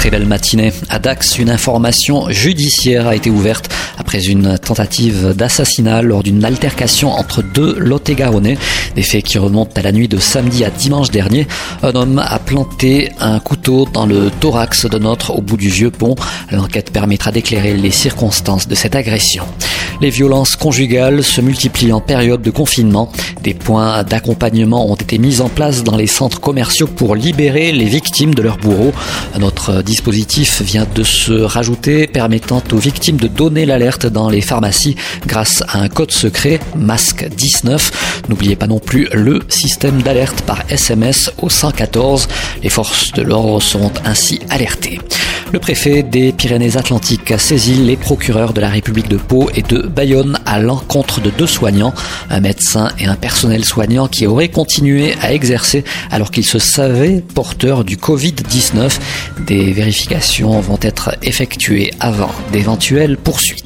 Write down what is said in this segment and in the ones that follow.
Très belle matinée. À Dax, une information judiciaire a été ouverte après une tentative d'assassinat lors d'une altercation entre deux Lot-et-Garonnais. Des faits qui remontent à la nuit de samedi à dimanche dernier. Un homme a planté un couteau dans le thorax d'un autre au bout du vieux pont. L'enquête permettra d'éclairer les circonstances de cette agression. Les violences conjugales se multiplient en période de confinement. Des points d'accompagnement ont été mis en place dans les centres commerciaux pour libérer les victimes de leurs bourreaux. Notre dispositif vient de se rajouter permettant aux victimes de donner l'alerte dans les pharmacies grâce à un code secret masque 19. N'oubliez pas non plus le système d'alerte par SMS au 114. Les forces de l'ordre seront ainsi alertées. Le préfet des Pyrénées-Atlantiques a saisi les procureurs de la République de Pau et de Bayonne à l'encontre de deux soignants, un médecin et un personnel soignant qui auraient continué à exercer alors qu'ils se savaient porteurs du Covid-19. Des vérifications vont être effectuées avant d'éventuelles poursuites.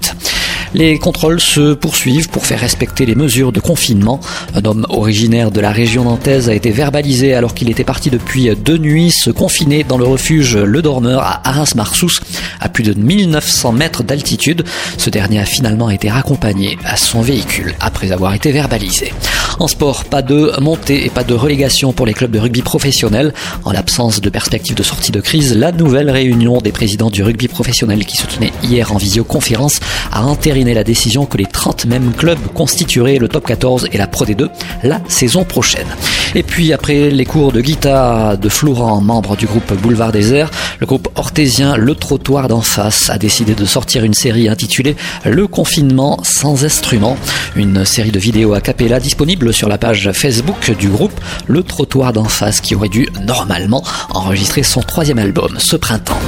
Les contrôles se poursuivent pour faire respecter les mesures de confinement. Un homme originaire de la région nantaise a été verbalisé alors qu'il était parti depuis deux nuits se confiner dans le refuge Le Dormeur à Arras-Marsous, à plus de 1900 mètres d'altitude. Ce dernier a finalement été raccompagné à son véhicule après avoir été verbalisé. En sport, pas de montée et pas de relégation pour les clubs de rugby professionnels. En l'absence de perspective de sortie de crise, la nouvelle réunion des présidents du rugby professionnel qui se tenait hier en visioconférence a la décision que les 30 mêmes clubs constitueraient le top 14 et la Pro D2 la saison prochaine. Et puis après les cours de guitare de Florent, membre du groupe Boulevard Désert, le groupe orthésien Le Trottoir d'en face a décidé de sortir une série intitulée Le confinement sans instrument, une série de vidéos a cappella disponible sur la page Facebook du groupe Le Trottoir d'en face qui aurait dû normalement enregistrer son troisième album ce printemps.